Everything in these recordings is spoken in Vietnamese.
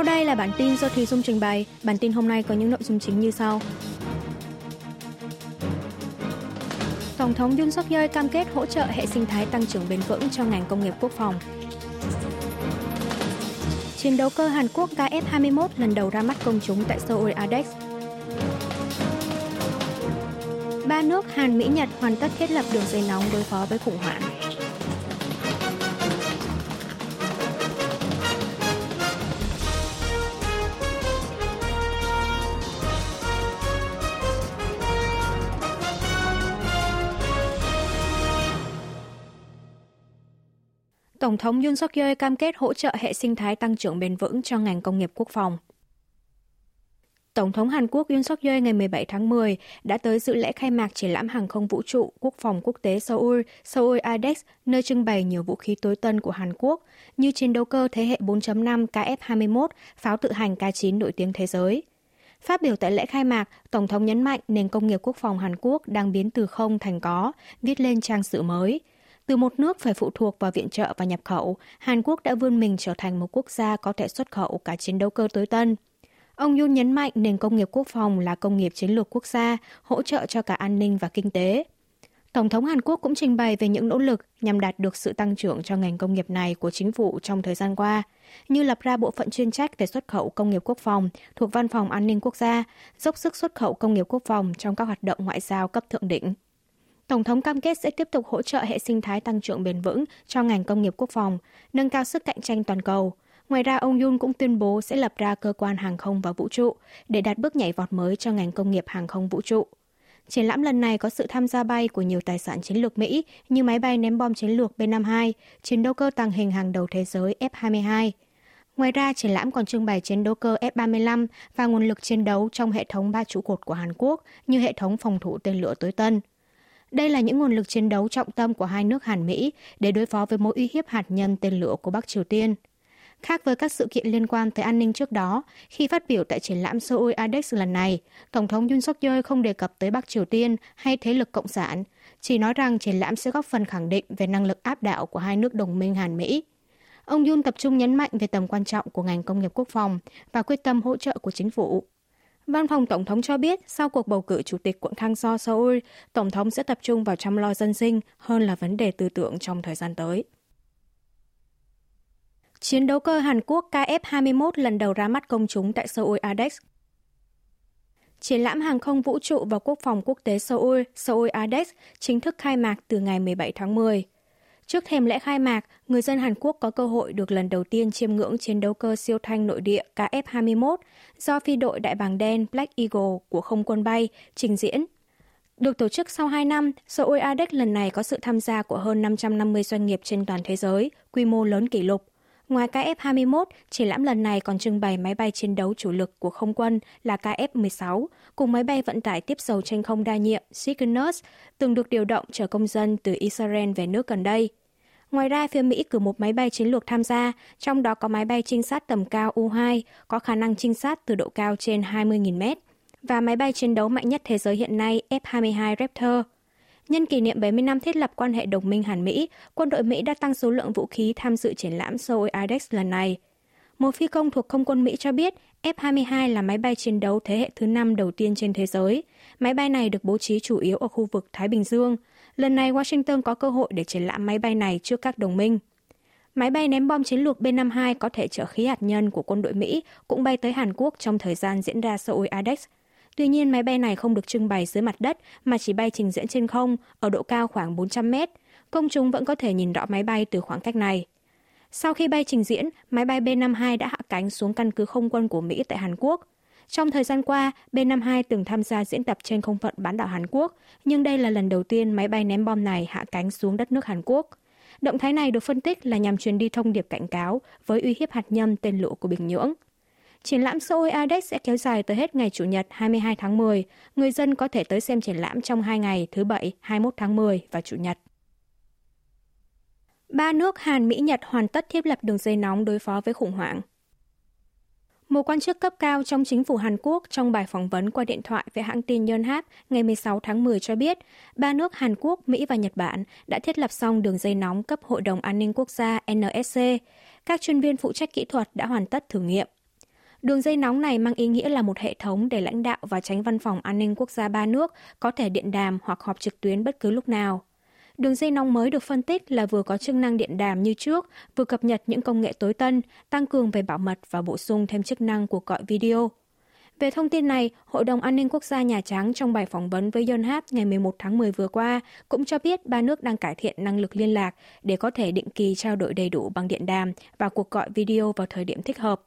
Sau đây là bản tin do Thùy Dung trình bày. Bản tin hôm nay có những nội dung chính như sau. Tổng thống Yoon suk yeol cam kết hỗ trợ hệ sinh thái tăng trưởng bền vững cho ngành công nghiệp quốc phòng. Chiến đấu cơ Hàn Quốc KF-21 lần đầu ra mắt công chúng tại Seoul ADEX. Ba nước Hàn, Mỹ, Nhật hoàn tất thiết lập đường dây nóng đối phó với khủng hoảng. Tổng thống Yoon suk yeol cam kết hỗ trợ hệ sinh thái tăng trưởng bền vững cho ngành công nghiệp quốc phòng. Tổng thống Hàn Quốc Yoon suk yeol ngày 17 tháng 10 đã tới dự lễ khai mạc triển lãm hàng không vũ trụ quốc phòng quốc tế Seoul, Seoul IDEX, nơi trưng bày nhiều vũ khí tối tân của Hàn Quốc như chiến đấu cơ thế hệ 4.5 KF-21, pháo tự hành K9 nổi tiếng thế giới. Phát biểu tại lễ khai mạc, Tổng thống nhấn mạnh nền công nghiệp quốc phòng Hàn Quốc đang biến từ không thành có, viết lên trang sử mới – từ một nước phải phụ thuộc vào viện trợ và nhập khẩu, Hàn Quốc đã vươn mình trở thành một quốc gia có thể xuất khẩu cả chiến đấu cơ tối tân. Ông Yoon nhấn mạnh nền công nghiệp quốc phòng là công nghiệp chiến lược quốc gia, hỗ trợ cho cả an ninh và kinh tế. Tổng thống Hàn Quốc cũng trình bày về những nỗ lực nhằm đạt được sự tăng trưởng cho ngành công nghiệp này của chính phủ trong thời gian qua, như lập ra bộ phận chuyên trách về xuất khẩu công nghiệp quốc phòng thuộc Văn phòng An ninh Quốc gia, dốc sức xuất khẩu công nghiệp quốc phòng trong các hoạt động ngoại giao cấp thượng đỉnh. Tổng thống cam kết sẽ tiếp tục hỗ trợ hệ sinh thái tăng trưởng bền vững cho ngành công nghiệp quốc phòng, nâng cao sức cạnh tranh toàn cầu. Ngoài ra, ông Yun cũng tuyên bố sẽ lập ra cơ quan hàng không và vũ trụ để đạt bước nhảy vọt mới cho ngành công nghiệp hàng không vũ trụ. Triển lãm lần này có sự tham gia bay của nhiều tài sản chiến lược Mỹ như máy bay ném bom chiến lược B-52, chiến đấu cơ tàng hình hàng đầu thế giới F-22. Ngoài ra, triển lãm còn trưng bày chiến đấu cơ F-35 và nguồn lực chiến đấu trong hệ thống ba trụ cột của Hàn Quốc như hệ thống phòng thủ tên lửa tối tân. Đây là những nguồn lực chiến đấu trọng tâm của hai nước Hàn Mỹ để đối phó với mối uy hiếp hạt nhân tên lửa của Bắc Triều Tiên. Khác với các sự kiện liên quan tới an ninh trước đó, khi phát biểu tại triển lãm Seoul IDEX lần này, Tổng thống Yoon suk yeol không đề cập tới Bắc Triều Tiên hay thế lực cộng sản, chỉ nói rằng triển lãm sẽ góp phần khẳng định về năng lực áp đảo của hai nước đồng minh Hàn Mỹ. Ông Yoon tập trung nhấn mạnh về tầm quan trọng của ngành công nghiệp quốc phòng và quyết tâm hỗ trợ của chính phủ. Văn phòng Tổng thống cho biết sau cuộc bầu cử chủ tịch quận Khang Seoul, Tổng thống sẽ tập trung vào chăm lo dân sinh hơn là vấn đề tư tưởng trong thời gian tới. Chiến đấu cơ Hàn Quốc KF-21 lần đầu ra mắt công chúng tại Seoul ADEX. Triển lãm hàng không vũ trụ và quốc phòng quốc tế Seoul, Seoul ADEX chính thức khai mạc từ ngày 17 tháng 10. Trước thềm lễ khai mạc, người dân Hàn Quốc có cơ hội được lần đầu tiên chiêm ngưỡng chiến đấu cơ siêu thanh nội địa KF-21 do phi đội đại bàng đen Black Eagle của không quân bay trình diễn. Được tổ chức sau 2 năm, Seoul ADEC lần này có sự tham gia của hơn 550 doanh nghiệp trên toàn thế giới, quy mô lớn kỷ lục. Ngoài KF-21, triển lãm lần này còn trưng bày máy bay chiến đấu chủ lực của không quân là KF-16, cùng máy bay vận tải tiếp dầu trên không đa nhiệm Cygnus, từng được điều động chở công dân từ Israel về nước gần đây. Ngoài ra, phía Mỹ cử một máy bay chiến lược tham gia, trong đó có máy bay trinh sát tầm cao U-2, có khả năng trinh sát từ độ cao trên 20.000 mét, và máy bay chiến đấu mạnh nhất thế giới hiện nay F-22 Raptor. Nhân kỷ niệm 70 năm thiết lập quan hệ đồng minh Hàn-Mỹ, quân đội Mỹ đã tăng số lượng vũ khí tham dự triển lãm Seoul IDEX lần này. Một phi công thuộc không quân Mỹ cho biết F-22 là máy bay chiến đấu thế hệ thứ năm đầu tiên trên thế giới. Máy bay này được bố trí chủ yếu ở khu vực Thái Bình Dương – Lần này Washington có cơ hội để triển lãm máy bay này trước các đồng minh. Máy bay ném bom chiến lược B-52 có thể chở khí hạt nhân của quân đội Mỹ cũng bay tới Hàn Quốc trong thời gian diễn ra Seoul ADEX. Tuy nhiên, máy bay này không được trưng bày dưới mặt đất mà chỉ bay trình diễn trên không ở độ cao khoảng 400 mét. Công chúng vẫn có thể nhìn rõ máy bay từ khoảng cách này. Sau khi bay trình diễn, máy bay B-52 đã hạ cánh xuống căn cứ không quân của Mỹ tại Hàn Quốc. Trong thời gian qua, B-52 từng tham gia diễn tập trên không phận bán đảo Hàn Quốc, nhưng đây là lần đầu tiên máy bay ném bom này hạ cánh xuống đất nước Hàn Quốc. Động thái này được phân tích là nhằm truyền đi thông điệp cảnh cáo với uy hiếp hạt nhân tên lửa của Bình Nhưỡng. Triển lãm Seoul ADEX sẽ kéo dài tới hết ngày Chủ nhật 22 tháng 10. Người dân có thể tới xem triển lãm trong hai ngày thứ Bảy 21 tháng 10 và Chủ nhật. Ba nước Hàn, Mỹ, Nhật hoàn tất thiết lập đường dây nóng đối phó với khủng hoảng. Một quan chức cấp cao trong chính phủ Hàn Quốc trong bài phỏng vấn qua điện thoại với hãng tin Yonhap ngày 16 tháng 10 cho biết, ba nước Hàn Quốc, Mỹ và Nhật Bản đã thiết lập xong đường dây nóng cấp Hội đồng An ninh Quốc gia NSC. Các chuyên viên phụ trách kỹ thuật đã hoàn tất thử nghiệm. Đường dây nóng này mang ý nghĩa là một hệ thống để lãnh đạo và tránh văn phòng an ninh quốc gia ba nước có thể điện đàm hoặc họp trực tuyến bất cứ lúc nào. Đường dây nóng mới được phân tích là vừa có chức năng điện đàm như trước, vừa cập nhật những công nghệ tối tân, tăng cường về bảo mật và bổ sung thêm chức năng của gọi video. Về thông tin này, Hội đồng An ninh Quốc gia Nhà Trắng trong bài phỏng vấn với Yonhap ngày 11 tháng 10 vừa qua cũng cho biết ba nước đang cải thiện năng lực liên lạc để có thể định kỳ trao đổi đầy đủ bằng điện đàm và cuộc gọi video vào thời điểm thích hợp.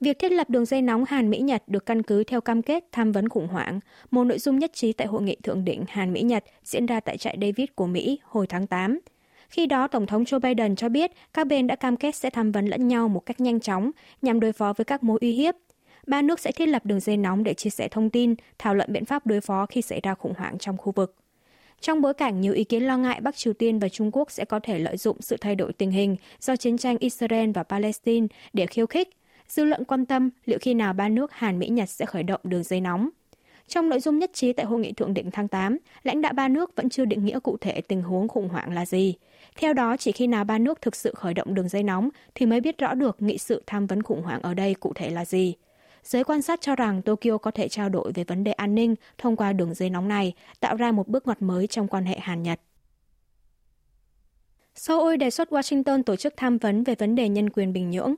Việc thiết lập đường dây nóng Hàn Mỹ-Nhật được căn cứ theo cam kết tham vấn khủng hoảng, một nội dung nhất trí tại hội nghị thượng đỉnh Hàn Mỹ-Nhật diễn ra tại trại David của Mỹ hồi tháng 8. Khi đó, Tổng thống Joe Biden cho biết các bên đã cam kết sẽ tham vấn lẫn nhau một cách nhanh chóng nhằm đối phó với các mối uy hiếp. Ba nước sẽ thiết lập đường dây nóng để chia sẻ thông tin, thảo luận biện pháp đối phó khi xảy ra khủng hoảng trong khu vực. Trong bối cảnh nhiều ý kiến lo ngại Bắc Triều Tiên và Trung Quốc sẽ có thể lợi dụng sự thay đổi tình hình do chiến tranh Israel và Palestine để khiêu khích, dư luận quan tâm liệu khi nào ba nước Hàn Mỹ Nhật sẽ khởi động đường dây nóng. Trong nội dung nhất trí tại hội nghị thượng đỉnh tháng 8, lãnh đạo ba nước vẫn chưa định nghĩa cụ thể tình huống khủng hoảng là gì. Theo đó, chỉ khi nào ba nước thực sự khởi động đường dây nóng thì mới biết rõ được nghị sự tham vấn khủng hoảng ở đây cụ thể là gì. Giới quan sát cho rằng Tokyo có thể trao đổi về vấn đề an ninh thông qua đường dây nóng này, tạo ra một bước ngoặt mới trong quan hệ Hàn-Nhật. Seoul đề xuất Washington tổ chức tham vấn về vấn đề nhân quyền Bình Nhưỡng.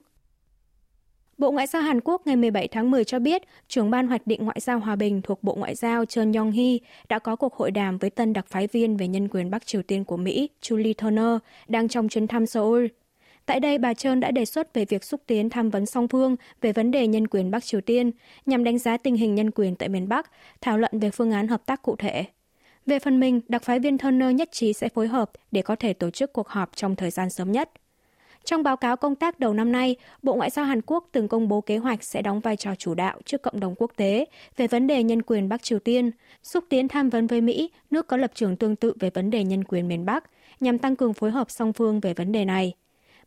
Bộ Ngoại giao Hàn Quốc ngày 17 tháng 10 cho biết, trưởng ban hoạch định ngoại giao hòa bình thuộc Bộ Ngoại giao Chun Yong-hee đã có cuộc hội đàm với tân đặc phái viên về nhân quyền Bắc Triều Tiên của Mỹ, Julie Turner, đang trong chuyến thăm Seoul. Tại đây, bà Trơn đã đề xuất về việc xúc tiến tham vấn song phương về vấn đề nhân quyền Bắc Triều Tiên nhằm đánh giá tình hình nhân quyền tại miền Bắc, thảo luận về phương án hợp tác cụ thể. Về phần mình, đặc phái viên Turner nhất trí sẽ phối hợp để có thể tổ chức cuộc họp trong thời gian sớm nhất. Trong báo cáo công tác đầu năm nay, Bộ Ngoại giao Hàn Quốc từng công bố kế hoạch sẽ đóng vai trò chủ đạo trước cộng đồng quốc tế về vấn đề nhân quyền Bắc Triều Tiên, xúc tiến tham vấn với Mỹ, nước có lập trường tương tự về vấn đề nhân quyền miền Bắc, nhằm tăng cường phối hợp song phương về vấn đề này.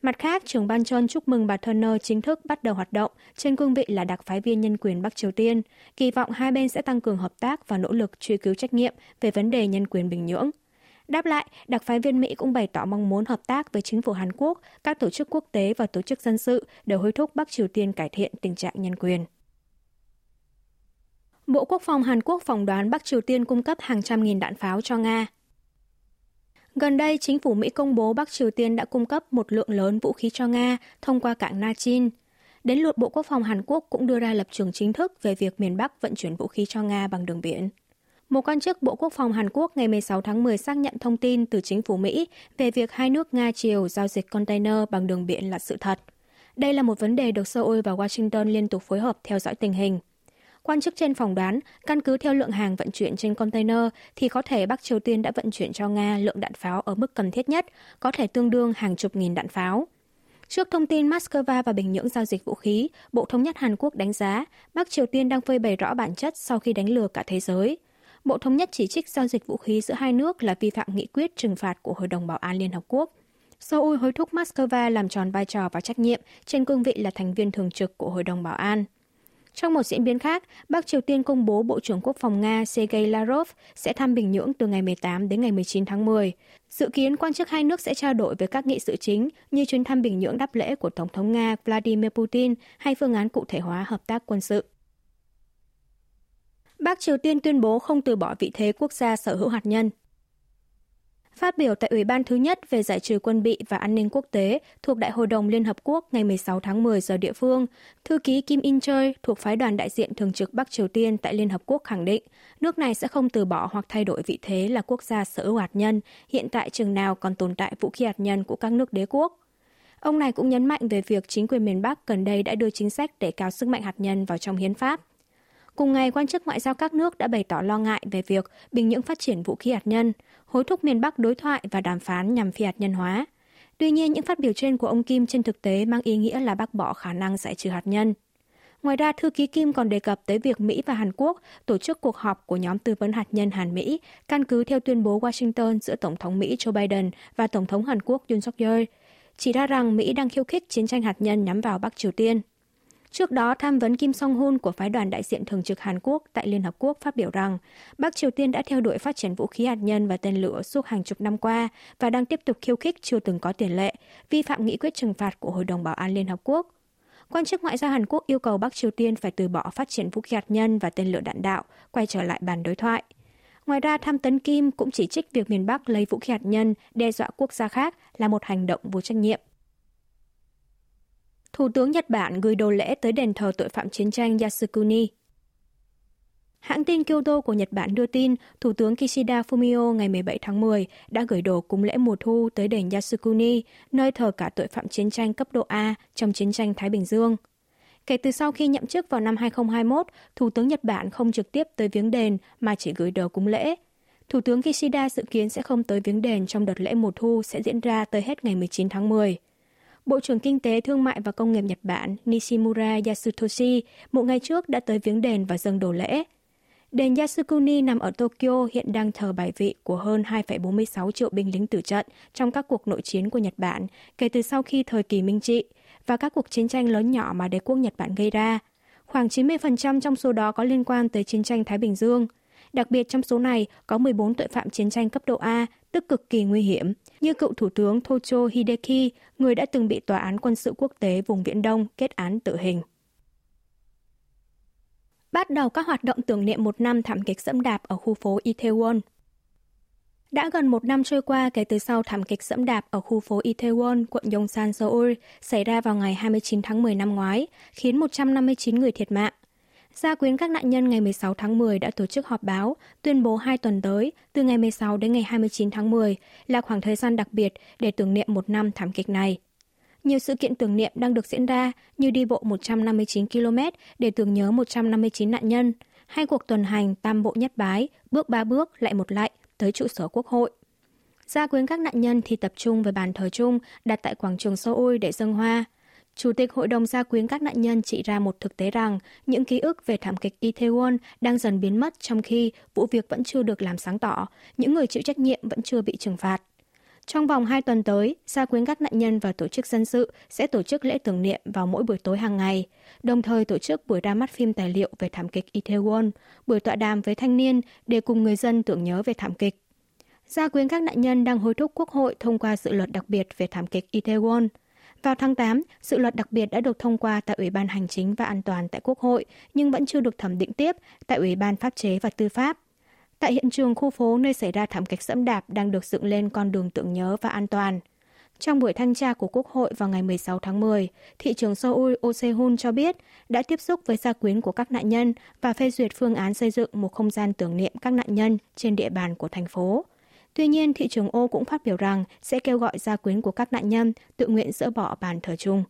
Mặt khác, trưởng ban Chon chúc mừng bà Turner chính thức bắt đầu hoạt động trên cương vị là đặc phái viên nhân quyền Bắc Triều Tiên, kỳ vọng hai bên sẽ tăng cường hợp tác và nỗ lực truy cứu trách nhiệm về vấn đề nhân quyền Bình Nhưỡng. Đáp lại, đặc phái viên Mỹ cũng bày tỏ mong muốn hợp tác với chính phủ Hàn Quốc, các tổ chức quốc tế và tổ chức dân sự để hối thúc Bắc Triều Tiên cải thiện tình trạng nhân quyền. Bộ Quốc phòng Hàn Quốc phỏng đoán Bắc Triều Tiên cung cấp hàng trăm nghìn đạn pháo cho Nga. Gần đây, chính phủ Mỹ công bố Bắc Triều Tiên đã cung cấp một lượng lớn vũ khí cho Nga thông qua cảng Nachin. Đến lượt Bộ Quốc phòng Hàn Quốc cũng đưa ra lập trường chính thức về việc miền Bắc vận chuyển vũ khí cho Nga bằng đường biển. Một quan chức Bộ Quốc phòng Hàn Quốc ngày 16 tháng 10 xác nhận thông tin từ chính phủ Mỹ về việc hai nước Nga Triều giao dịch container bằng đường biển là sự thật. Đây là một vấn đề được Seoul và Washington liên tục phối hợp theo dõi tình hình. Quan chức trên phỏng đoán, căn cứ theo lượng hàng vận chuyển trên container thì có thể Bắc Triều Tiên đã vận chuyển cho Nga lượng đạn pháo ở mức cần thiết nhất, có thể tương đương hàng chục nghìn đạn pháo. Trước thông tin Moscow và Bình Nhưỡng giao dịch vũ khí, Bộ Thống nhất Hàn Quốc đánh giá Bắc Triều Tiên đang phơi bày rõ bản chất sau khi đánh lừa cả thế giới. Bộ Thống nhất chỉ trích giao dịch vũ khí giữa hai nước là vi phạm nghị quyết trừng phạt của Hội đồng Bảo an Liên Hợp Quốc. Seoul hối thúc Moscow làm tròn vai trò và trách nhiệm trên cương vị là thành viên thường trực của Hội đồng Bảo an. Trong một diễn biến khác, Bắc Triều Tiên công bố Bộ trưởng Quốc phòng Nga Sergei Lavrov sẽ thăm Bình Nhưỡng từ ngày 18 đến ngày 19 tháng 10. Dự kiến quan chức hai nước sẽ trao đổi về các nghị sự chính như chuyến thăm Bình Nhưỡng đáp lễ của Tổng thống Nga Vladimir Putin hay phương án cụ thể hóa hợp tác quân sự. Bắc Triều Tiên tuyên bố không từ bỏ vị thế quốc gia sở hữu hạt nhân. Phát biểu tại Ủy ban thứ nhất về giải trừ quân bị và an ninh quốc tế thuộc Đại hội đồng Liên Hợp Quốc ngày 16 tháng 10 giờ địa phương, thư ký Kim In Choi thuộc phái đoàn đại diện thường trực Bắc Triều Tiên tại Liên Hợp Quốc khẳng định nước này sẽ không từ bỏ hoặc thay đổi vị thế là quốc gia sở hữu hạt nhân hiện tại chừng nào còn tồn tại vũ khí hạt nhân của các nước đế quốc. Ông này cũng nhấn mạnh về việc chính quyền miền Bắc gần đây đã đưa chính sách để cao sức mạnh hạt nhân vào trong hiến pháp. Cùng ngày, quan chức ngoại giao các nước đã bày tỏ lo ngại về việc Bình Nhưỡng phát triển vũ khí hạt nhân, hối thúc miền Bắc đối thoại và đàm phán nhằm phi hạt nhân hóa. Tuy nhiên, những phát biểu trên của ông Kim trên thực tế mang ý nghĩa là bác bỏ khả năng giải trừ hạt nhân. Ngoài ra, thư ký Kim còn đề cập tới việc Mỹ và Hàn Quốc tổ chức cuộc họp của nhóm tư vấn hạt nhân Hàn-Mỹ, căn cứ theo tuyên bố Washington giữa Tổng thống Mỹ Joe Biden và Tổng thống Hàn Quốc Yoon suk yeol chỉ ra rằng Mỹ đang khiêu khích chiến tranh hạt nhân nhắm vào Bắc Triều Tiên. Trước đó, tham vấn Kim Song-hun của phái đoàn đại diện thường trực Hàn Quốc tại Liên Hợp Quốc phát biểu rằng Bắc Triều Tiên đã theo đuổi phát triển vũ khí hạt nhân và tên lửa suốt hàng chục năm qua và đang tiếp tục khiêu khích chưa từng có tiền lệ, vi phạm nghị quyết trừng phạt của Hội đồng Bảo an Liên Hợp Quốc. Quan chức ngoại giao Hàn Quốc yêu cầu Bắc Triều Tiên phải từ bỏ phát triển vũ khí hạt nhân và tên lửa đạn đạo, quay trở lại bàn đối thoại. Ngoài ra, tham tấn Kim cũng chỉ trích việc miền Bắc lấy vũ khí hạt nhân đe dọa quốc gia khác là một hành động vô trách nhiệm. Thủ tướng Nhật Bản gửi đồ lễ tới đền thờ tội phạm chiến tranh Yasukuni. Hãng tin Kyoto của Nhật Bản đưa tin, Thủ tướng Kishida Fumio ngày 17 tháng 10 đã gửi đồ cúng lễ mùa thu tới đền Yasukuni, nơi thờ cả tội phạm chiến tranh cấp độ A trong chiến tranh Thái Bình Dương. Kể từ sau khi nhậm chức vào năm 2021, Thủ tướng Nhật Bản không trực tiếp tới viếng đền mà chỉ gửi đồ cúng lễ. Thủ tướng Kishida dự kiến sẽ không tới viếng đền trong đợt lễ mùa thu sẽ diễn ra tới hết ngày 19 tháng 10. Bộ trưởng Kinh tế, Thương mại và Công nghiệp Nhật Bản Nishimura Yasutoshi một ngày trước đã tới viếng đền và dâng đồ lễ. Đền Yasukuni nằm ở Tokyo hiện đang thờ bài vị của hơn 2,46 triệu binh lính tử trận trong các cuộc nội chiến của Nhật Bản kể từ sau khi thời kỳ Minh trị và các cuộc chiến tranh lớn nhỏ mà đế quốc Nhật Bản gây ra. Khoảng 90% trong số đó có liên quan tới chiến tranh Thái Bình Dương. Đặc biệt trong số này có 14 tội phạm chiến tranh cấp độ A, tức cực kỳ nguy hiểm, như cựu Thủ tướng Tojo Hideki, người đã từng bị Tòa án quân sự quốc tế vùng Viễn Đông kết án tử hình bắt đầu các hoạt động tưởng niệm một năm thảm kịch dẫm đạp ở khu phố Itaewon. Đã gần một năm trôi qua kể từ sau thảm kịch dẫm đạp ở khu phố Itaewon, quận Yongsan, Seoul xảy ra vào ngày 29 tháng 10 năm ngoái, khiến 159 người thiệt mạng. Gia quyến các nạn nhân ngày 16 tháng 10 đã tổ chức họp báo, tuyên bố hai tuần tới, từ ngày 16 đến ngày 29 tháng 10, là khoảng thời gian đặc biệt để tưởng niệm một năm thảm kịch này. Nhiều sự kiện tưởng niệm đang được diễn ra như đi bộ 159 km để tưởng nhớ 159 nạn nhân, hay cuộc tuần hành tam bộ nhất bái, bước ba bước lại một lại tới trụ sở quốc hội. Gia quyến các nạn nhân thì tập trung về bàn thờ chung đặt tại quảng trường Seoul để dâng hoa. Chủ tịch Hội đồng gia quyến các nạn nhân chỉ ra một thực tế rằng những ký ức về thảm kịch Itaewon đang dần biến mất trong khi vụ việc vẫn chưa được làm sáng tỏ, những người chịu trách nhiệm vẫn chưa bị trừng phạt. Trong vòng 2 tuần tới, gia quyến các nạn nhân và tổ chức dân sự sẽ tổ chức lễ tưởng niệm vào mỗi buổi tối hàng ngày, đồng thời tổ chức buổi ra mắt phim tài liệu về thảm kịch Itaewon, buổi tọa đàm với thanh niên để cùng người dân tưởng nhớ về thảm kịch. Gia quyến các nạn nhân đang hối thúc Quốc hội thông qua dự luật đặc biệt về thảm kịch Itaewon. Vào tháng 8, dự luật đặc biệt đã được thông qua tại Ủy ban Hành chính và An toàn tại Quốc hội, nhưng vẫn chưa được thẩm định tiếp tại Ủy ban Pháp chế và Tư pháp. Tại hiện trường khu phố nơi xảy ra thảm kịch dẫm đạp đang được dựng lên con đường tưởng nhớ và an toàn. Trong buổi thanh tra của Quốc hội vào ngày 16 tháng 10, thị trưởng Seoul Oh Se-hun cho biết đã tiếp xúc với gia quyến của các nạn nhân và phê duyệt phương án xây dựng một không gian tưởng niệm các nạn nhân trên địa bàn của thành phố. Tuy nhiên, thị trường Ô cũng phát biểu rằng sẽ kêu gọi gia quyến của các nạn nhân tự nguyện dỡ bỏ bàn thờ chung.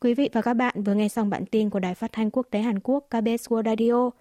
Quý vị và các bạn vừa nghe xong bản tin của Đài Phát thanh Quốc tế Hàn Quốc KBS World Radio –